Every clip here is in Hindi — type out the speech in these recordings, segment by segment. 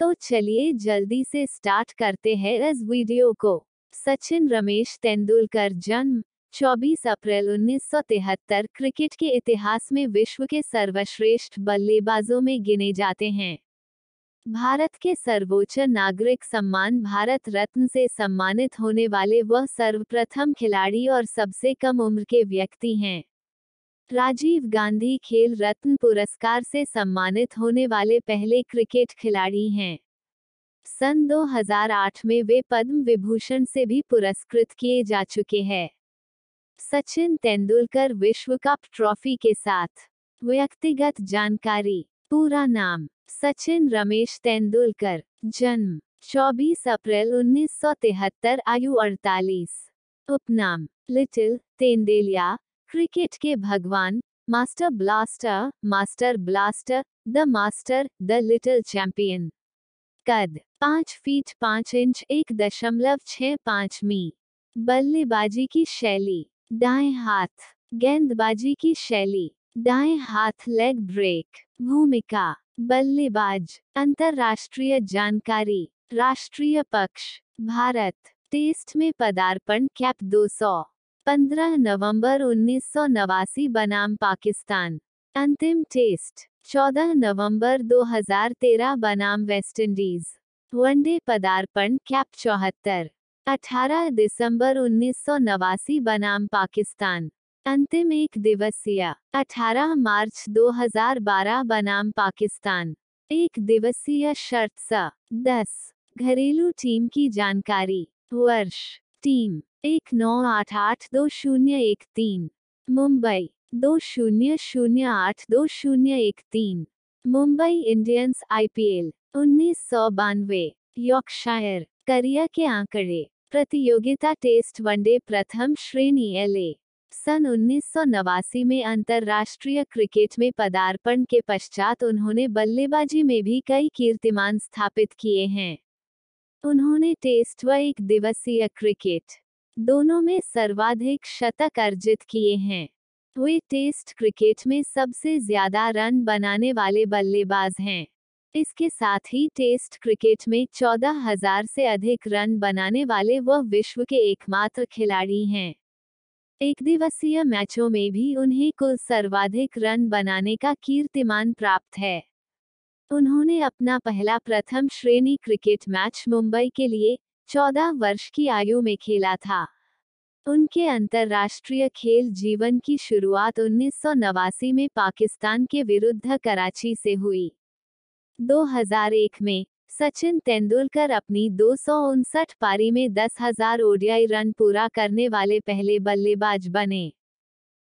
तो चलिए जल्दी से स्टार्ट करते हैं इस वीडियो को। सचिन रमेश तेंदुलकर जन्म 24 अप्रैल 1973 क्रिकेट के इतिहास में विश्व के सर्वश्रेष्ठ बल्लेबाजों में गिने जाते हैं। भारत के सर्वोच्च नागरिक सम्मान भारत रत्न से सम्मानित होने वाले वह सर्वप्रथम खिलाड़ी और सबसे कम उम्र के व्यक्ति हैं। राजीव गांधी खेल रत्न पुरस्कार से सम्मानित होने वाले पहले क्रिकेट खिलाड़ी हैं। सन 2008 में वे पद्म विभूषण से भी पुरस्कृत किए जा चुके हैं। सचिन तेंदुलकर विश्व कप ट्रॉफी के साथ। व्यक्तिगत जानकारी, पूरा नाम, सचिन रमेश तेंदुलकर, जन्म 24 अप्रैल 1973 आयु 48 उपनाम, लिटिल, तेंदेलिया क्रिकेट के भगवान, master blaster master blaster, the master, the little champion. कद, पाँच फीट पाँच इंच, एक दशमलव छः पाँच मी। बल्लेबाजी की शैली, दाएँ हाथ, गेंदबाजी की शैली, दाएँ हाथ लेग ब्रेक भूमिका, बल्लेबाज, अंतरराष्ट्रीय जानकारी, राष्ट्रीय पक्ष, भारत, टेस्ट में पदार्पण, कैप 200 15 नवंबर उन्नीस सौ नवासी बनाम पाकिस्तान। अंतिम टेस्ट 14 नवंबर 2013 बनाम वेस्टइंडीज वनडे पदार्पण, कैप चौहत्तर। 18 दिसंबर उन्नीस सौ नवासी बनाम पाकिस्तान। अंतिम एक दिवसीय 18 मार्च 2012 बनाम पाकिस्तान। एक दिवसीय शर्त स 10 घरेलू टीम की जानकारी, वर्ष, टीम। एक नौ आठ आठ दो शून्य एक तीन। मुंबई, दो शून्य शून्य आठ दो शून्य एक तीन। मुंबई इंडियंस आईपीएल, उन्नीस सौ बानवे। यॉर्कशायर, करिया के आंकड़े। प्रतियोगिता टेस्ट वनडे प्रथम श्रेणी एलए। सन उन्नीस सौ नवासी में अंतर्राष्ट्रीय क्रिकेट में पदार्पण के पश्चात उन्होंने बल्लेबाजी में भी कई कीर्तिमान स्थापित किए हैं। उन्होंने टेस्ट व एक दिवसीय क्रिकेट दोनों में सर्वाधिक शतक अर्जित किए हैं। वे टेस्ट क्रिकेट में सबसे ज़्यादा रन बनाने वाले बल्लेबाज हैं। इसके साथ ही टेस्ट क्रिकेट में चौदह हज़ार से अधिक रन बनाने वाले वह विश्व के एकमात्र खिलाड़ी हैं। एक दिवसीय मैचों में भी उन्हें कुल सर्वाधिक रन बनाने का कीर्तिमान प्राप्त है। उन्होंने अपना पहला प्रथम श्रेणी क्रिकेट मैच मुंबई के लिए चौदह वर्ष की आयु में खेला था। उनके अंतर्राष्ट्रीय खेल जीवन की शुरुआत उन्नीस में पाकिस्तान के विरुद्ध कराची से हुई। 2001 में, सचिन तेंदुलकर अपनी दो सौ उनसठ पारी में दस हज़ार ओडियाई रन पूरा करने वाले पहले बल्लेबाज बने।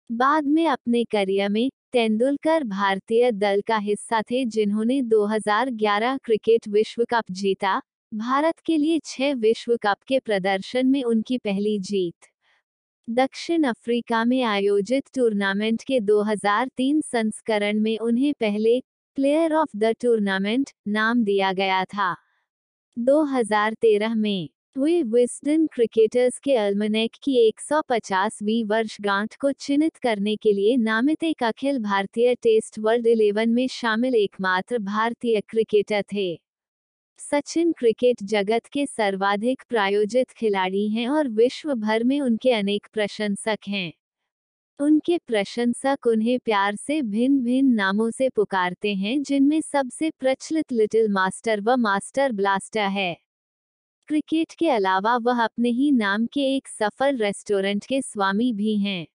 बाद में अपने करियर में, तेंदुलकर भारतीय दल का हिस्सा थे जिन्होंने 2011 क्रिकेट विश्व कप जीता भारत के लिए छह विश्व कप के प्रदर्शन में उनकी पहली जीत। दक्षिण अफ्रीका में आयोजित टूर्नामेंट के 2003 संस्करण में उन्हें पहले प्लेयर ऑफ़ द टूर्नामेंट नाम दिया गया था। 2013 में वे विस्डन क्रिकेटर्स के अल्मनेक की 150वीं वर्षगांठ को चिन्हित करने के लिए नामित एक Akhil Bharatiya test world eleven में शामिल एकमात्र भारतीय क्रिकेटर थे। सचिन क्रिकेट जगत के सर्वाधिक प्रायोजित खिलाड़ी हैं और विश्व भर में उनके अनेक प्रशंसक हैं। उनके प्रशंसक उन्हें प्यार से भिन्न भिन्न नामों से पुकारते हैं, जिनमें सबसे प्रचलित लिटिल मास्टर व मास्टर ब्लास्टर है। क्रिकेट के अलावा वह अपने ही नाम के एक सफल रेस्टोरेंट के स्वामी भी हैं।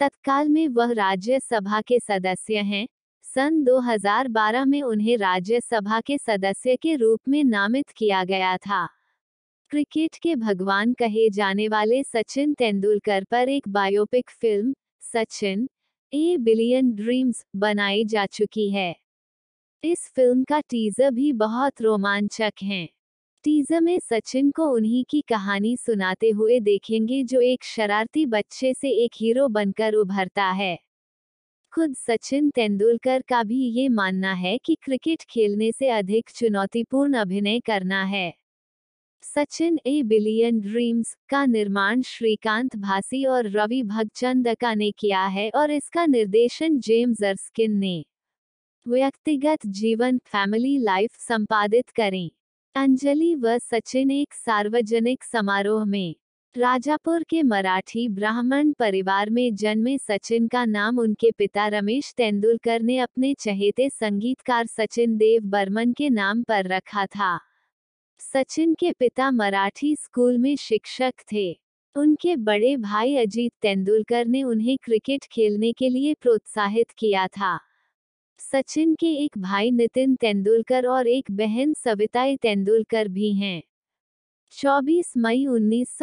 तत्काल में वह राज्यसभा के सदस्य हैं। सन 2012 में उन्हें राज्यसभा के सदस्य के रूप में नामित किया गया था। क्रिकेट के भगवान कहे जाने वाले सचिन तेंदुलकर पर एक biopic film Sachin a billion dreams बनाई जा चुकी है। इस फ़िल्म का टीजर भी बहुत रोमांचक है। टीजर में सचिन को उन्हीं की कहानी सुनाते हुए देखेंगे जो एक शरारती बच्चे से एक हीरो बनकर उभरता है। खुद सचिन तेंदुलकर का भी ये मानना है कि क्रिकेट खेलने से अधिक चुनौतीपूर्ण अभिनय करना है। सचिन ए बिलियन ड्रीम्स का निर्माण श्रीकांत भासी और रवि भगचंदका ने किया है और इसका निर्देशन जेम्स अर्स्किन ने। व्यक्तिगत जीवन, फैमिली लाइफ संपादित करें। अंजलि व सचिन एक सार्वजनिक समारोह में राजापुर के मराठी ब्राह्मण परिवार में जन्मे सचिन का नाम उनके पिता रमेश तेंदुलकर ने अपने चहेते संगीतकार सचिन देव बर्मन के नाम पर रखा था। सचिन के पिता मराठी स्कूल में शिक्षक थे। उनके बड़े भाई अजीत तेंदुलकर ने उन्हें क्रिकेट खेलने के लिए प्रोत्साहित किया था। सचिन के एक भाई नितिन तेंदुलकर और एक बहन सविताई तेंदुलकर भी हैं। 24 मई उन्नीस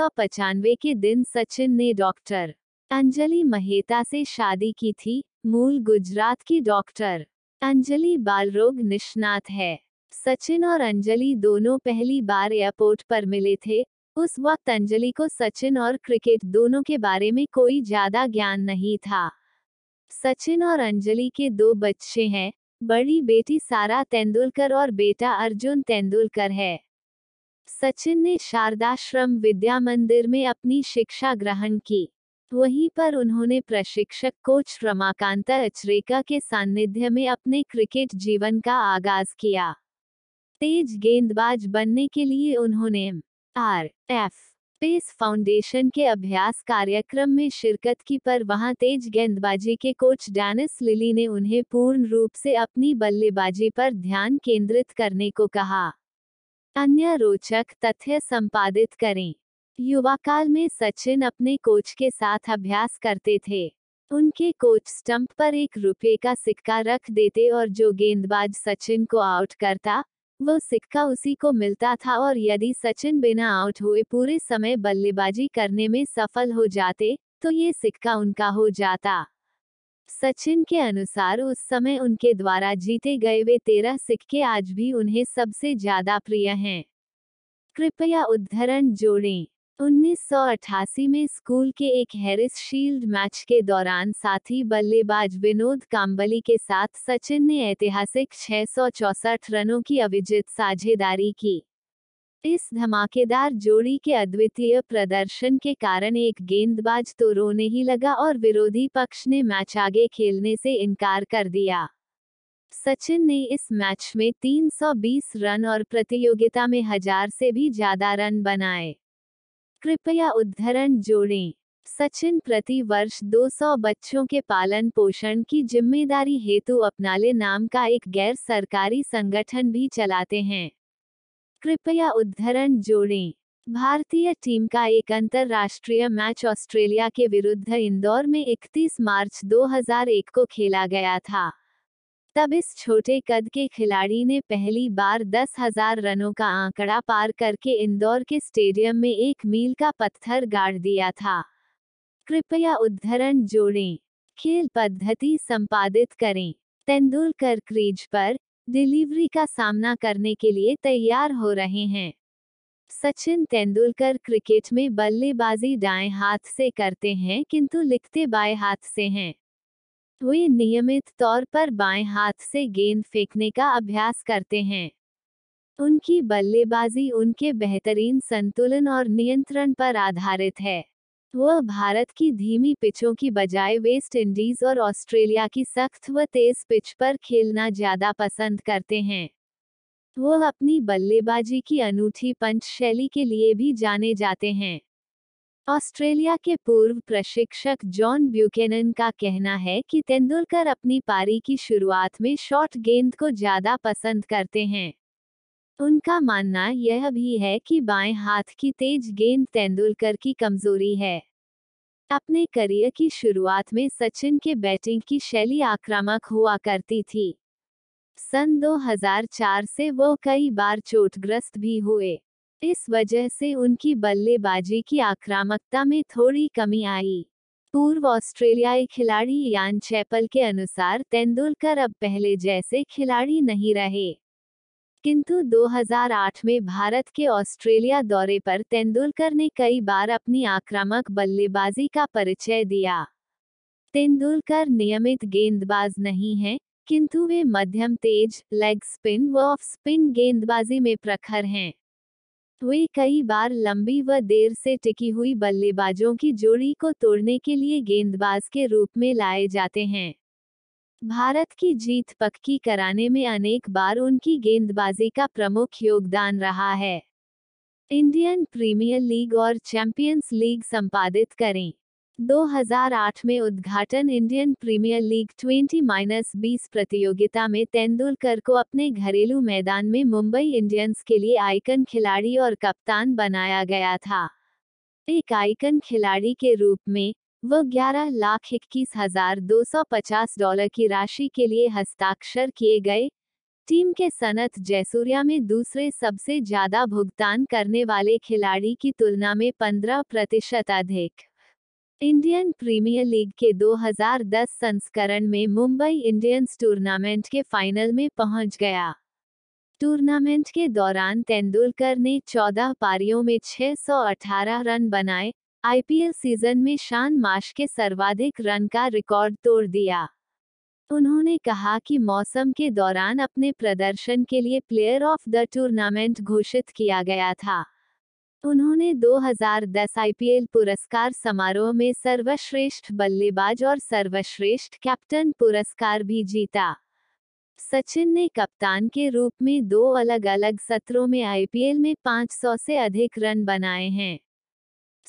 के दिन सचिन ने डॉक्टर अंजलि महेता से शादी की थी। मूल गुजरात की डॉक्टर अंजलि बालरोग निष्णात है। सचिन और अंजलि दोनों पहली बार एयरपोर्ट पर मिले थे। उस वक्त अंजलि को सचिन और क्रिकेट दोनों के बारे में कोई ज़्यादा ज्ञान नहीं था। सचिन और अंजलि के दो बच्चे हैं। बड़ी बेटी सारा तेंदुलकर और बेटा अर्जुन तेंदुलकर है। सचिन ने शारदाश्रम विद्या मंदिर में अपनी शिक्षा ग्रहण की। वहीं पर उन्होंने प्रशिक्षक कोच रमाकांता अचरेका के सानिध्य में अपने क्रिकेट जीवन का आगाज़ किया। तेज गेंदबाज बनने के लिए उन्होंने आर एफ़ स्पेस फाउंडेशन के अभ्यास कार्यक्रम में शिरकत की, पर वहाँ तेज गेंदबाजी के कोच डैनिस लिली ने उन्हें पूर्ण रूप से अपनी बल्लेबाजी पर ध्यान केंद्रित करने को कहा। अन्य रोचक तथ्य संपादित करें। युवा काल में सचिन अपने कोच के साथ अभ्यास करते थे। उनके कोच स्टंप पर एक रुपये का सिक्का रख देते और जो गेंदबाज सचिन को आउट करता, वो सिक्का उसी को मिलता था और यदि सचिन बिना आउट हुए पूरे समय बल्लेबाजी करने में सफल हो जाते तो ये सिक्का उनका हो जाता। सचिन के अनुसार उस समय उनके द्वारा जीते गए वे तेरह सिक्के आज भी उन्हें सबसे ज़्यादा प्रिय हैं। कृपया उद्धरण जोड़ें। 1988 में स्कूल के एक हैरिस शील्ड मैच के दौरान साथी बल्लेबाज विनोद काम्बली के साथ सचिन ने ऐतिहासिक 664 रनों की अविजित साझेदारी की। इस धमाकेदार जोड़ी के अद्वितीय प्रदर्शन के कारण एक गेंदबाज तो रोने ही लगा और विरोधी पक्ष ने मैच आगे खेलने से इनकार कर दिया। सचिन ने इस मैच में 320 रन और प्रतियोगिता में हज़ार से भी ज़्यादा रन बनाए। कृपया उद्धरण जोड़ें। सचिन प्रति वर्ष 200 बच्चों के पालन पोषण की ज़िम्मेदारी हेतु अपनाले नाम का एक गैर सरकारी संगठन भी चलाते हैं। कृपया उद्धरण जोड़ें। भारतीय टीम का एक अंतरराष्ट्रीय मैच ऑस्ट्रेलिया के विरुद्ध इंदौर में 31 मार्च 2001 को खेला गया था। तब इस छोटे कद के खिलाड़ी ने पहली बार दस हज़ार रनों का आंकड़ा पार करके इंदौर के स्टेडियम में एक मील का पत्थर गाड़ दिया था। कृपया उद्धरण जोड़ें। खेल पद्धति संपादित करें। तेंदुलकर क्रीज पर डिलीवरी का सामना करने के लिए तैयार हो रहे हैं। सचिन तेंदुलकर क्रिकेट में बल्लेबाजी दाएँ हाथ से करते हैं किंतु लिखते बाएँ हाथ से हैं। वे नियमित तौर पर बाएँ हाथ से गेंद फेंकने का अभ्यास करते हैं। उनकी बल्लेबाजी उनके बेहतरीन संतुलन और नियंत्रण पर आधारित है। वह भारत की धीमी पिचों की बजाय वेस्ट इंडीज और ऑस्ट्रेलिया की सख्त व तेज पिच पर खेलना ज़्यादा पसंद करते हैं। वह अपनी बल्लेबाजी की अनूठी पंच शैली के लिए भी जाने जाते हैं। ऑस्ट्रेलिया के पूर्व प्रशिक्षक जॉन ब्यूकेनन का कहना है कि तेंदुलकर अपनी पारी की शुरुआत में शॉर्ट गेंद को ज़्यादा पसंद करते हैं। उनका मानना यह भी है कि बाएँ हाथ की तेज गेंद तेंदुलकर की कमज़ोरी है। अपने करियर की शुरुआत में सचिन के बैटिंग की शैली आक्रामक हुआ करती थी। सन 2004 से वो कई बार चोटग्रस्त भी हुए। इस वजह से उनकी बल्लेबाजी की आक्रामकता में थोड़ी कमी आई। पूर्व ऑस्ट्रेलियाई खिलाड़ी यान चैपल के अनुसार तेंदुलकर अब पहले जैसे खिलाड़ी नहीं रहे। किंतु 2008 में भारत के ऑस्ट्रेलिया दौरे पर तेंदुलकर ने कई बार अपनी आक्रामक बल्लेबाजी का परिचय दिया। तेंदुलकर नियमित गेंदबाज नहीं हैं, किंतु वे मध्यम तेज लेग स्पिन व ऑफ़ स्पिन गेंदबाजी में प्रखर हैं। वे कई बार लंबी व देर से टिकी हुई बल्लेबाजों की जोड़ी को तोड़ने के लिए गेंदबाज के रूप में लाए जाते हैं। भारत की जीत पक्की कराने में अनेक बार उनकी गेंदबाजी का प्रमुख योगदान रहा है। इंडियन प्रीमियर लीग और चैंपियंस लीग संपादित करें। 2008 में उद्घाटन इंडियन प्रीमियर लीग 20-20 प्रतियोगिता में तेंदुलकर को अपने घरेलू मैदान में मुंबई इंडियंस के लिए आइकन खिलाड़ी और कप्तान बनाया गया था। एक आइकन खिलाड़ी के रूप में वह ग्यारह लाख इक्कीस हज़ार दो सौ पचास डॉलर की राशि के लिए हस्ताक्षर किए गए। टीम के सनत जयसूर्या में दूसरे सबसे ज़्यादा भुगतान करने वाले खिलाड़ी की तुलना में 15 प्रतिशत अधिक। इंडियन प्रीमियर लीग के 2010 संस्करण में मुंबई इंडियंस टूर्नामेंट के फाइनल में पहुँच गया। टूर्नामेंट के दौरान तेंदुलकर ने 14 पारियों में 618 रन बनाए आईपीएल सीज़न में शान माश के सर्वाधिक रन का रिकॉर्ड तोड़ दिया। उन्होंने कहा कि मौसम के दौरान अपने प्रदर्शन के लिए प्लेयर ऑफ़ द टूर्नामेंट घोषित किया गया था। उन्होंने 2010 आईपीएल पुरस्कार समारोह में सर्वश्रेष्ठ बल्लेबाज और सर्वश्रेष्ठ कैप्टन पुरस्कार भी जीता। सचिन ने कप्तान के रूप में दो अलग अलग सत्रों में आईपीएल में 500 से अधिक रन बनाए हैं।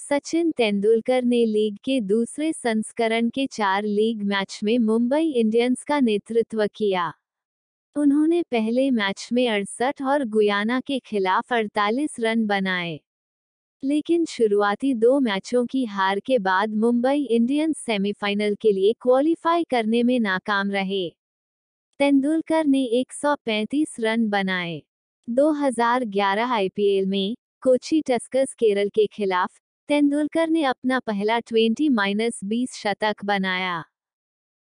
सचिन तेंदुलकर ने लीग के दूसरे संस्करण के चार लीग मैच में मुंबई इंडियंस का नेतृत्व किया। उन्होंने पहले मैच में अड़सठ और गुयाना के खिलाफ 48 रन बनाए। लेकिन शुरुआती दो मैचों की हार के बाद मुंबई इंडियंस सेमीफाइनल के लिए क्वालिफाई करने में नाकाम रहे। तेंदुलकर ने 135 रन बनाए। 2011 आईपीएल में कोची टस्कर्स केरल के खिलाफ तेंदुलकर ने अपना पहला 20-20 शतक बनाया।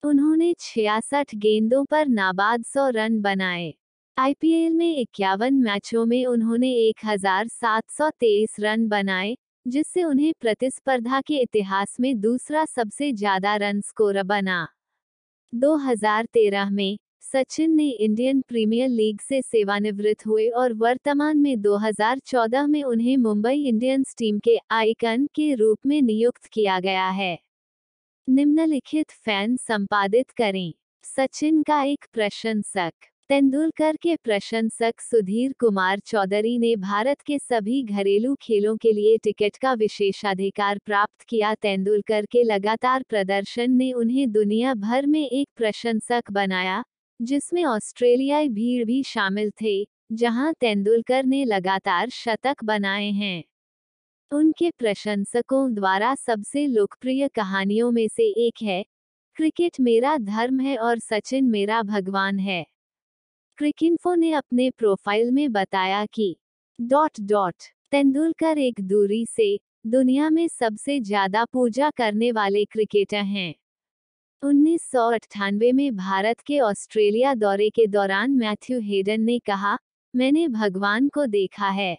उन्होंने छियासठ गेंदों पर नाबाद 100 रन बनाए। आईपीएल में इक्यावन मैचों में उन्होंने 1723 रन बनाए, जिससे उन्हें प्रतिस्पर्धा के इतिहास में दूसरा सबसे ज़्यादा रन स्कोर बना। 2013 में सचिन ने इंडियन प्रीमियर लीग से सेवानिवृत्त हुए और वर्तमान में 2014 में उन्हें मुंबई इंडियंस टीम के आइकन के रूप में नियुक्त किया गया है। निम्नलिखित फ़ैन संपादित करें। सचिन का एक प्रशंसक, तेंदुलकर के प्रशंसक सुधीर कुमार चौधरी ने भारत के सभी घरेलू खेलों के लिए टिकट का विशेषाधिकार प्राप्त किया। तेंदुलकर के लगातार प्रदर्शन ने उन्हें दुनिया भर में एक प्रशंसक बनाया। जिसमें ऑस्ट्रेलियाई भीड़ भी शामिल थे, जहाँ तेंदुलकर ने लगातार शतक बनाए हैं। उनके प्रशंसकों द्वारा सबसे लोकप्रिय कहानियों में से एक है, क्रिकेट मेरा धर्म है और सचिन मेरा भगवान है। क्रिकिनफो ने अपने प्रोफ़ाइल में बताया कि, डॉट डॉट, तेंदुलकर एक दूरी से दुनिया में सबसे ज़्यादा पूजा करने वाले क्रिकेटर हैं। उन्नीस सौ अट्ठानवे में भारत के ऑस्ट्रेलिया दौरे के दौरान मैथ्यू हेडन ने कहा, मैंने भगवान को देखा है।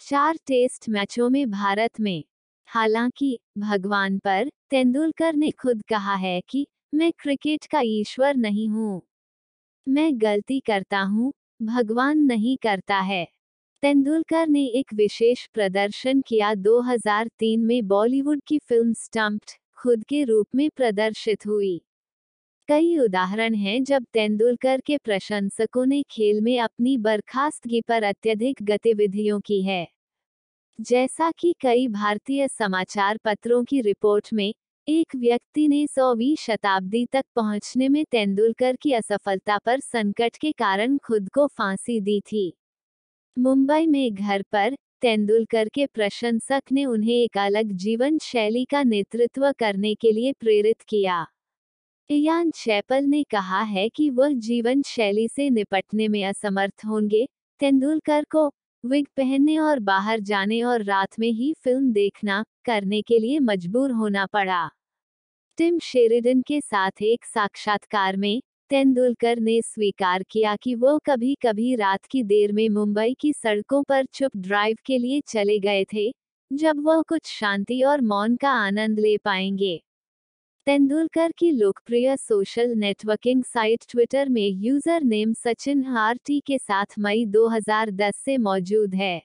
चार टेस्ट मैचों में भारत में। हालाँकि, भगवान पर तेंदुलकर ने खुद कहा है कि मैं क्रिकेट का ईश्वर नहीं हूँ। मैं गलती करता हूँ, भगवान नहीं करता है। तेंदुलकर ने एक विशेष प्रदर्शन किया 2003 में बॉलीवुड की फ़िल्म स्टम्प्ड खुद के रूप में प्रदर्शित हुई। कई उदाहरण हैं जब तेंदुलकर के प्रशंसकों ने खेल में अपनी बर्खास्तगी पर अत्यधिक गतिविधियों की है। जैसा कि कई भारतीय समाचार पत्रों की रिपोर्ट में, एक व्यक्ति ने सौवीं शताब्दी तक पहुँचने में तेंदुलकर की असफलता पर संकट के कारण खुद को फांसी दी थी। मुंबई में घर पर तेंदुलकर के प्रशंसक ने उन्हें एक अलग जीवन शैली का नेतृत्व करने के लिए प्रेरित किया। इयान चैपल ने कहा है कि वह जीवन शैली से निपटने में असमर्थ होंगे। तेंदुलकर को विग पहनने और बाहर जाने और रात में ही फ़िल्म देखना, करने के लिए मजबूर होना पड़ा। टिम शेरिडन के साथ एक साक्षात्कार में तेंदुलकर ने स्वीकार किया कि वो कभी कभी रात की देर में मुंबई की सड़कों पर चुप ड्राइव के लिए चले गए थे, जब वह कुछ शांति और मौन का आनंद ले पाएँगे। तेंदुलकर की लोकप्रिय सोशल नेटवर्किंग साइट ट्विटर में यूज़र नेम सचिन आरटी के साथ मई 2010 से मौजूद है।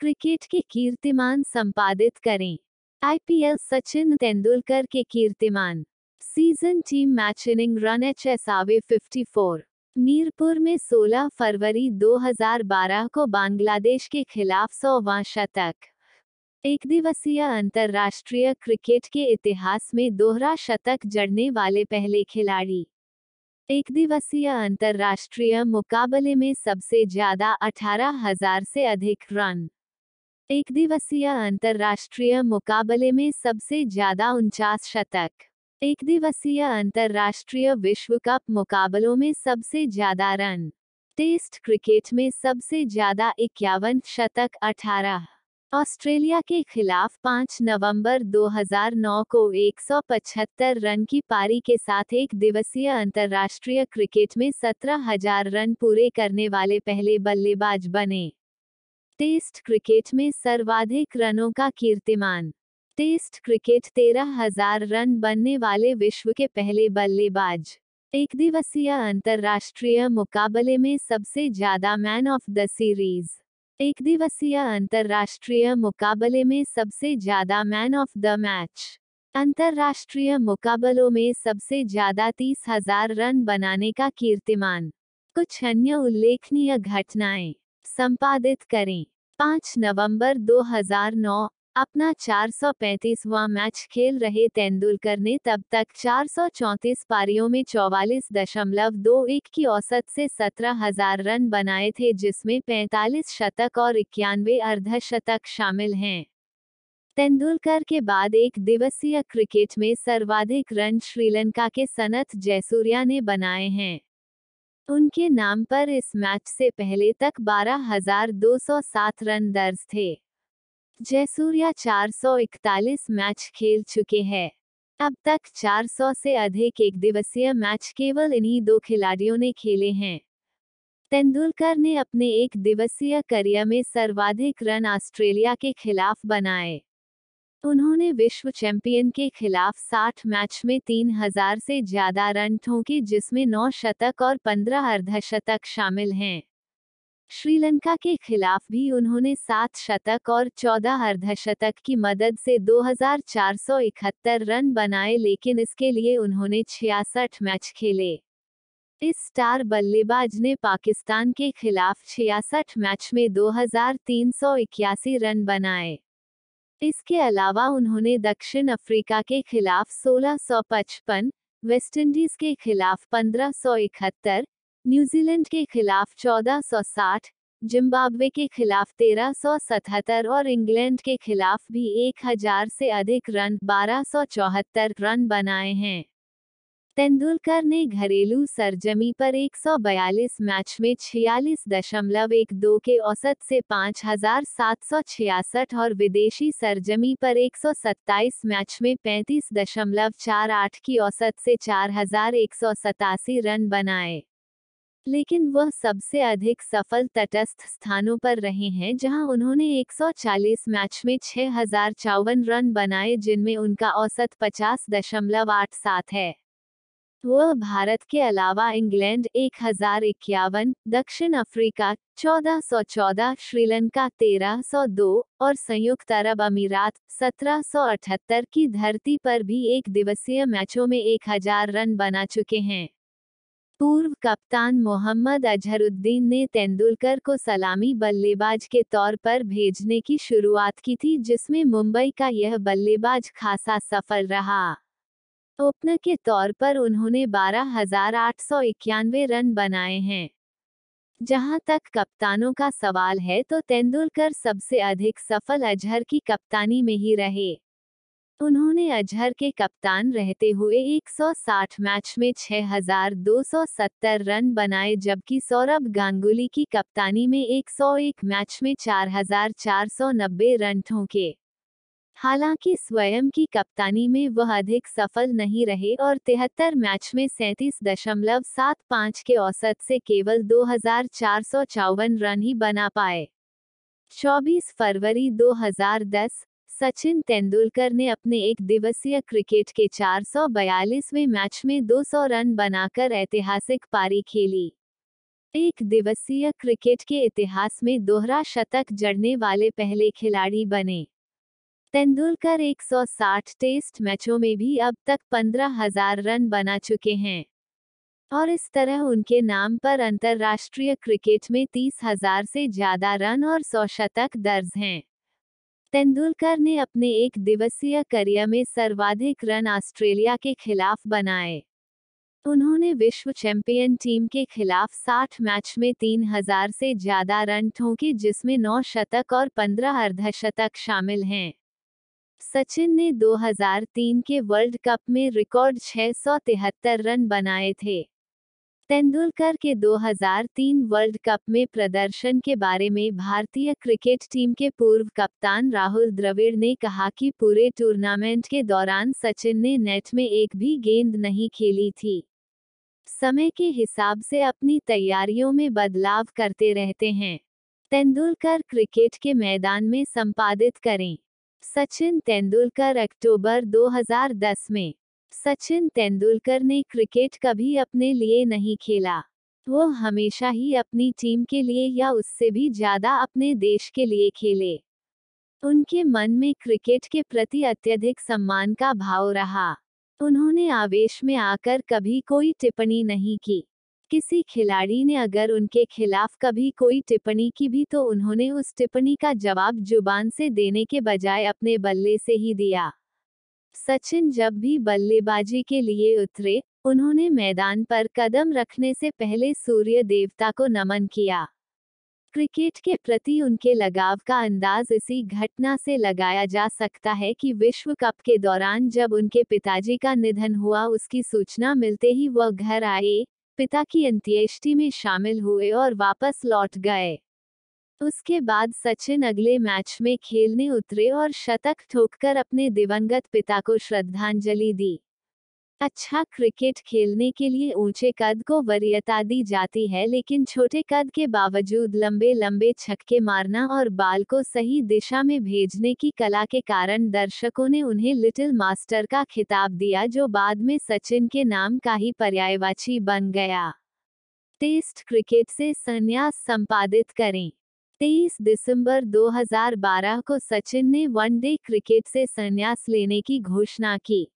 क्रिकेट के कीर्तिमान संपादित करें। आईपीएल सचिन तेंदुलकर के कीर्तिमान। Season team match inning run H S आवे 54 मीरपुर में 16 फरवरी 2012 को बांग्लादेश के खिलाफ सौवा शतक एक दिवसीय अंतर्राष्ट्रीय क्रिकेट के इतिहास में दोहरा शतक जड़ने वाले पहले खिलाड़ी। एक दिवसीय अंतर्राष्ट्रीय मुकाबले में सबसे ज़्यादा अठारह हज़ार से अधिक रन। एक दिवसीय अंतर्राष्ट्रीय मुकाबले में सबसे ज़्यादा उनचास शतक। एक दिवसीय अंतर्राष्ट्रीय विश्व कप मुकाबलों में सबसे ज़्यादा रन। टेस्ट क्रिकेट में सबसे ज़्यादा इक्यावन शतक 18 ऑस्ट्रेलिया के खिलाफ 5 नवंबर 2009 को 175 रन की पारी के साथ एक दिवसीय अंतर्राष्ट्रीय क्रिकेट में 17,000 रन पूरे करने वाले पहले बल्लेबाज बने। टेस्ट क्रिकेट में सर्वाधिक रनों का कीर्तिमान। टेस्ट क्रिकेट, तेरह हज़ार रन बनने वाले विश्व के पहले बल्लेबाज। एक दिवसीय अंतर्राष्ट्रीय मुकाबले में सबसे ज़्यादा मैन ऑफ़ द सीरीज़ एक दिवसीय अंतर्राष्ट्रीय मुकाबले में सबसे ज़्यादा मैन ऑफ़ द मैच अंतर्राष्ट्रीय मुकाबलों में सबसे ज़्यादा तीस हज़ार रन बनाने का कीर्तिमान। कुछ अन्य उल्लेखनीय घटनाएँ। संपादित करें। 5 नवंबर 2009 अपना 435वां मैच खेल रहे तेंदुलकर ने तब तक 434 पारियों में चौवालीस दशमलव दो एक की औसत से सत्रह हज़ार रन बनाए थे जिसमें 45 शतक और इक्यानवे अर्धशतक शामिल हैं। तेंदुलकर के बाद एक दिवसीय क्रिकेट में सर्वाधिक रन श्रीलंका के सनत जयसूर्या ने बनाए हैं। उनके नाम पर इस मैच से पहले तक 12,207 रन दर्ज थे। जयसूर्या 441 मैच खेल चुके हैं। अब तक 400 से अधिक एक दिवसीय मैच केवल इन्हीं दो खिलाड़ियों ने खेले हैं। तेंदुलकर ने अपने एक दिवसीय करियर में सर्वाधिक रन ऑस्ट्रेलिया के खिलाफ बनाए। उन्होंने विश्व चैंपियन के खिलाफ 60 मैच में 3000 से ज़्यादा रन ठोंके जिसमें 9 शतक और 15 अर्धशतक शामिल हैं। श्रीलंका के खिलाफ भी उन्होंने सात शतक और चौदह अर्धशतक की मदद से 2471 रन बनाए लेकिन इसके लिए उन्होंने छियासठ मैच खेले। इस स्टार बल्लेबाज ने पाकिस्तान के खिलाफ छियासठ मैच में 2381 रन बनाए। इसके अलावा उन्होंने दक्षिण अफ्रीका के खिलाफ 1655, वेस्टइंडीज के खिलाफ 1571, न्यूजीलैंड के खिलाफ 1460, जिम्बाब्वे के खिलाफ 1377 और इंग्लैंड के खिलाफ भी 1000 से अधिक रन 1274 रन बनाए हैं। तेंदुलकर ने घरेलू सरजमी पर 142 मैच में छियालीस दशमलव एक दो के औसत से 5,766 और विदेशी सरजमी पर 127 मैच में 35 दशमलव चार आठ की औसत से 4,187 रन बनाए। लेकिन वह सबसे अधिक सफल तटस्थ स्थानों पर रहे हैं जहाँ उन्होंने 140 मैच में छह रन बनाए, जिनमें उनका औसत पचास दशमलव आठ सात है। वह भारत के अलावा इंग्लैंड एक हज़ार इक्यावन, दक्षिण अफ्रीका चौदह सौ चौदह, श्रीलंका तेरह सौ दो और संयुक्त अरब अमीरात सत्रह सौ अठहत्तर की धरती पर भी एक दिवसीय मैचों में एक हज़ार रन बना चुके हैं। पूर्व कप्तान मोहम्मद अजहरुद्दीन ने तेंदुलकर को सलामी बल्लेबाज के तौर पर भेजने की शुरुआत की थी, जिसमें मुंबई का यह बल्लेबाज खासा सफल रहा। ओपनर के तौर पर उन्होंने बारह रन बनाए हैं। जहाँ तक कप्तानों का सवाल है तो तेंदुलकर सबसे अधिक सफल अजहर की कप्तानी में ही रहे। उन्होंने अजहर के कप्तान रहते हुए 160 मैच में 6,270 रन बनाए जबकि सौरभ गांगुली की कप्तानी में 101 मैच में 4,490 रन ठोंके। हालाँकि स्वयं की कप्तानी में वह अधिक सफल नहीं रहे और तिहत्तर मैच में सैंतीस दशमलव सात पाँच के औसत से केवल दो हज़ार चार सौ चौवन रन ही बना पाए। 24 फरवरी 2010 सचिन तेंदुलकर ने अपने एक दिवसीय क्रिकेट के 442वें मैच में 200 रन बनाकर ऐतिहासिक पारी खेली। एक दिवसीय क्रिकेट के इतिहास में दोहरा शतक जड़ने वाले पहले खिलाड़ी बने। तेंदुलकर 160 टेस्ट मैचों में भी अब तक 15,000 रन बना चुके हैं। और इस तरह उनके नाम पर अंतर्राष्ट्रीय क्रिकेट में तीस हज़ार से ज़्यादा रन और सौ शतक दर्ज हैं। तेंदुलकर ने अपने एक दिवसीय करियर में सर्वाधिक रन ऑस्ट्रेलिया के खिलाफ बनाए। उन्होंने विश्व चैंपियन टीम के खिलाफ 60 मैच में 3000 से ज़्यादा रन ठोंके, जिसमें 9 शतक और 15 अर्धशतक शामिल हैं। सचिन ने 2003 के वर्ल्ड कप में रिकॉर्ड छह रन बनाए थे। तेंदुलकर के 2003 वर्ल्ड कप में प्रदर्शन के बारे में भारतीय क्रिकेट टीम के पूर्व कप्तान राहुल द्रविड़ ने कहा कि पूरे टूर्नामेंट के दौरान सचिन ने नेट में एक भी गेंद नहीं खेली थी। समय के हिसाब से अपनी तैयारियों में बदलाव करते रहते हैं। तेंदुलकर क्रिकेट के मैदान में संपादित करें। सचिन तेंदुलकर अक्टूबर 2010 में सचिन तेंदुलकर ने क्रिकेट कभी अपने लिए नहीं खेला। वो हमेशा ही अपनी टीम के लिए या उससे भी ज़्यादा अपने देश के लिए खेले। उनके मन में क्रिकेट के प्रति अत्यधिक सम्मान का भाव रहा। उन्होंने आवेश में आकर कभी कोई टिप्पणी नहीं की। किसी खिलाड़ी ने अगर उनके खिलाफ कभी कोई टिप्पणी की भी तो उन्होंने उस टिप्पणी का जवाब ज़ुबान से देने के बजाय अपने बल्ले से ही दिया। सचिन जब भी बल्लेबाजी के लिए उतरे, उन्होंने मैदान पर कदम रखने से पहले सूर्य देवता को नमन किया। क्रिकेट के प्रति उनके लगाव का अंदाज इसी घटना से लगाया जा सकता है कि विश्व कप के दौरान जब उनके पिताजी का निधन हुआ, उसकी सूचना मिलते ही वह घर आए, पिता की अंत्येष्टि में शामिल हुए और वापस लौट गए। उसके बाद सचिन अगले मैच में खेलने उतरे और शतक ठोककर अपने दिवंगत पिता को श्रद्धांजलि दी। अच्छा क्रिकेट खेलने के लिए ऊँचे कद को वरीयता दी जाती है, लेकिन छोटे कद के बावजूद लंबे लंबे छक्के मारना और बाल को सही दिशा में भेजने की कला के कारण दर्शकों ने उन्हें लिटिल मास्टर का खिताब दिया, जो बाद में सचिन के नाम का ही पर्यायवाची बन गया। टेस्ट क्रिकेट से संन्यास संपादित करें। 23 दिसंबर 2012 को सचिन ने वनडे क्रिकेट से संन्यास लेने की घोषणा की।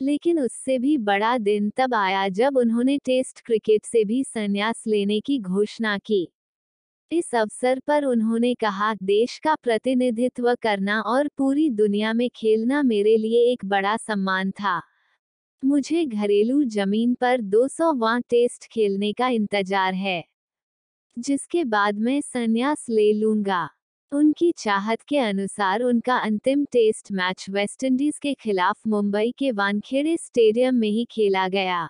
लेकिन उससे भी बड़ा दिन तब आया जब उन्होंने टेस्ट क्रिकेट से भी संन्यास लेने की घोषणा की। इस अवसर पर उन्होंने कहा, देश का प्रतिनिधित्व करना और पूरी दुनिया में खेलना मेरे लिए एक बड़ा सम्मान था। मुझे घरेलू ज़मीन पर 200 वां टेस्ट खेलने का इंतज़ार है। जिसके बाद मैं संन्यास ले लूँगा। उनकी चाहत के अनुसार उनका अंतिम टेस्ट मैच वेस्टइंडीज के खिलाफ मुंबई के वानखेड़े स्टेडियम में ही खेला गया।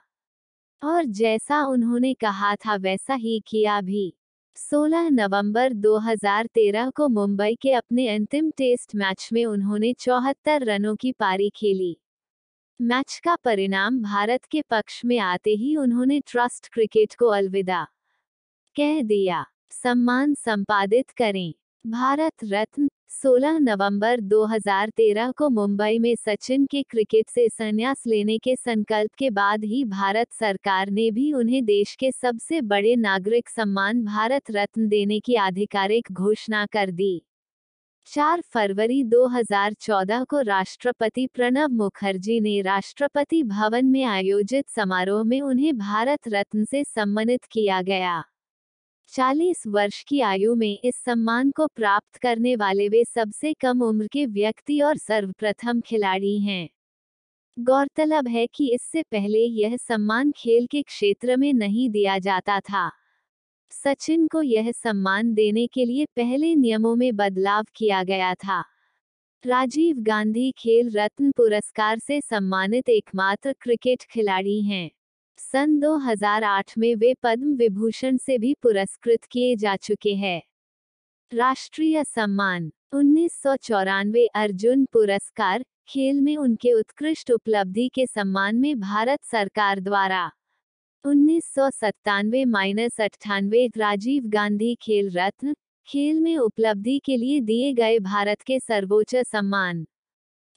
और जैसा उन्होंने कहा था, वैसा ही किया भी। 16 नवंबर 2013 को मुंबई के अपने अंतिम टेस्ट मैच में उन्होंने चौहत्तर रनों की पारी खेली। मैच का परिणाम भारत के पक्ष में आते ही उन्होंने ट्रस्ट क्रिकेट को अलविदा। कह दिया, सम्मान संपादित करें। भारत रत्न 16 नवंबर 2013 को मुंबई में सचिन के क्रिकेट से संन्यास लेने के संकल्प के बाद ही भारत सरकार ने भी उन्हें देश के सबसे बड़े नागरिक सम्मान भारत रत्न देने की आधिकारिक घोषणा कर दी। 4 फरवरी 2014 को राष्ट्रपति प्रणब मुखर्जी ने राष्ट्रपति भवन में आयोजित समारोह में उन्हें भारत रत्न से सम्मानित किया गया। 40 वर्ष की आयु में इस सम्मान को प्राप्त करने वाले वे सबसे कम उम्र के व्यक्ति और सर्वप्रथम खिलाड़ी हैं। गौरतलब है कि इससे पहले यह सम्मान खेल के क्षेत्र में नहीं दिया जाता था। सचिन को यह सम्मान देने के लिए पहले नियमों में बदलाव किया गया था। राजीव गांधी खेल रत्न पुरस्कार से सम्मानित एकमात्र क्रिकेट खिलाड़ी हैं। सन 2008 में वे पद्म विभूषण से भी पुरस्कृत किए जा चुके हैं। राष्ट्रीय सम्मान, उन्नीस सौ चौरानवे अर्जुन पुरस्कार, खेल में उनके उत्कृष्ट उपलब्धि के सम्मान में भारत सरकार द्वारा। उन्नीस सौ सत्तानवे माइनस अट्ठानवे राजीव गांधी खेल रत्न, खेल में उपलब्धि के लिए दिए गए भारत के सर्वोच्च सम्मान।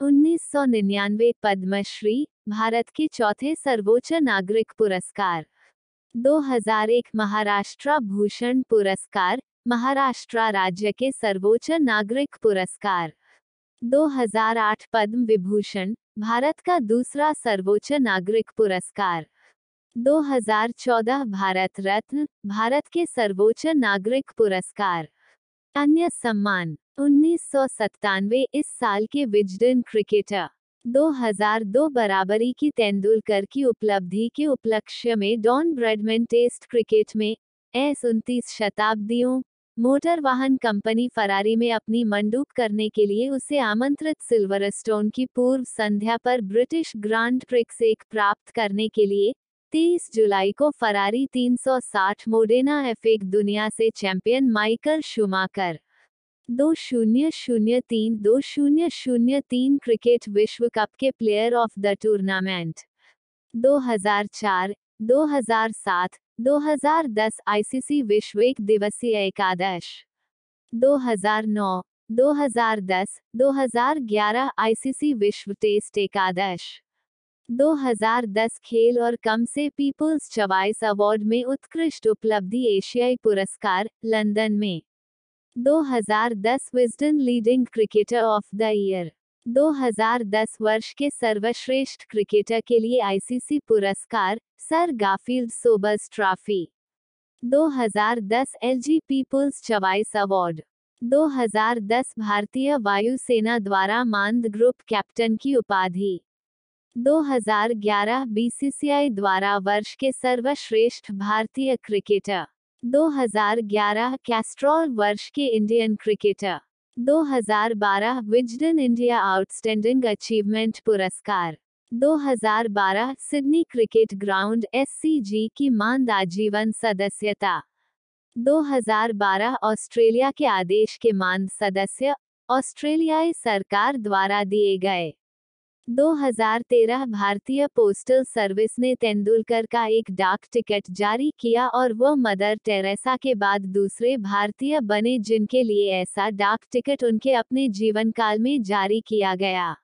उन्नीस सौ निन्यानवे पद्मश्री भारत के चौथे सर्वोच्च नागरिक पुरस्कार। 2001 महाराष्ट्र भूषण पुरस्कार, महाराष्ट्र राज्य के सर्वोच्च नागरिक पुरस्कार। 2008 पद्म विभूषण, भारत का दूसरा सर्वोच्च नागरिक पुरस्कार। 2014 भारत रत्न, भारत के सर्वोच्च नागरिक पुरस्कार। अन्य सम्मान, उन्नीस सौ सतानवे इस साल के विजडन क्रिकेटर। 2002 बराबरी की तेंदुलकर की उपलब्धि के उपलक्ष्य में डॉन ब्रेडमैन टेस्ट क्रिकेट में एस उनतीस शताब्दियों मोटर वाहन कंपनी फरारी में अपनी मंडूक करने के लिए उसे आमंत्रित सिल्वरस्टोन की पूर्व संध्या पर ब्रिटिश ग्रांड प्रिक्स एक प्राप्त करने के लिए 30 जुलाई को फरारी 360 मोडेना एफ़ एक दुनिया से चैंपियन माइकल शुमाकर। दो शून्य शून्य तीन दो शून्य शून्य तीन क्रिकेट विश्व कप के player of the tournament. 2004, 2007, 2010 ICC विश्व एक दिवसीय एकादश। 2009, 2010, 2011 आईसीसी विश्व टेस्ट एकादश। 2010 खेल और कम से पीपुल्स चवाइस अवार्ड में उत्कृष्ट उपलब्धि एशियाई पुरस्कार लंदन में। 2010 Wisden leading cricketer of the year 2010 वर्ष के सर्वश्रेष्ठ क्रिकेटर के लिए आईसीसी पुरस्कार, sir Garfield Sobers trophy 2010 LG people's choice award 2010 भारतीय वायुसेना द्वारा मानद ग्रुप कैप्टन की उपाधि 2011 बीसीसीआई द्वारा वर्ष के सर्वश्रेष्ठ भारतीय क्रिकेटर। 2011 कैस्ट्रॉल वर्ष के Indian cricketer 2012 Wisden India outstanding achievement पुरस्कार 2012 सिडनी क्रिकेट ग्राउंड एससीजी की मानद आजीवन सदस्यता 2012 ऑस्ट्रेलिया के आदेश के मानद सदस्य, ऑस्ट्रेलियाई सरकार द्वारा दिए गए। 2013 भारतीय पोस्टल सर्विस ने तेंदुलकर का एक डाक टिकट जारी किया और वह मदर टेरेसा के बाद दूसरे भारतीय बने जिनके लिए ऐसा डाक टिकट उनके अपने जीवन काल में जारी किया गया।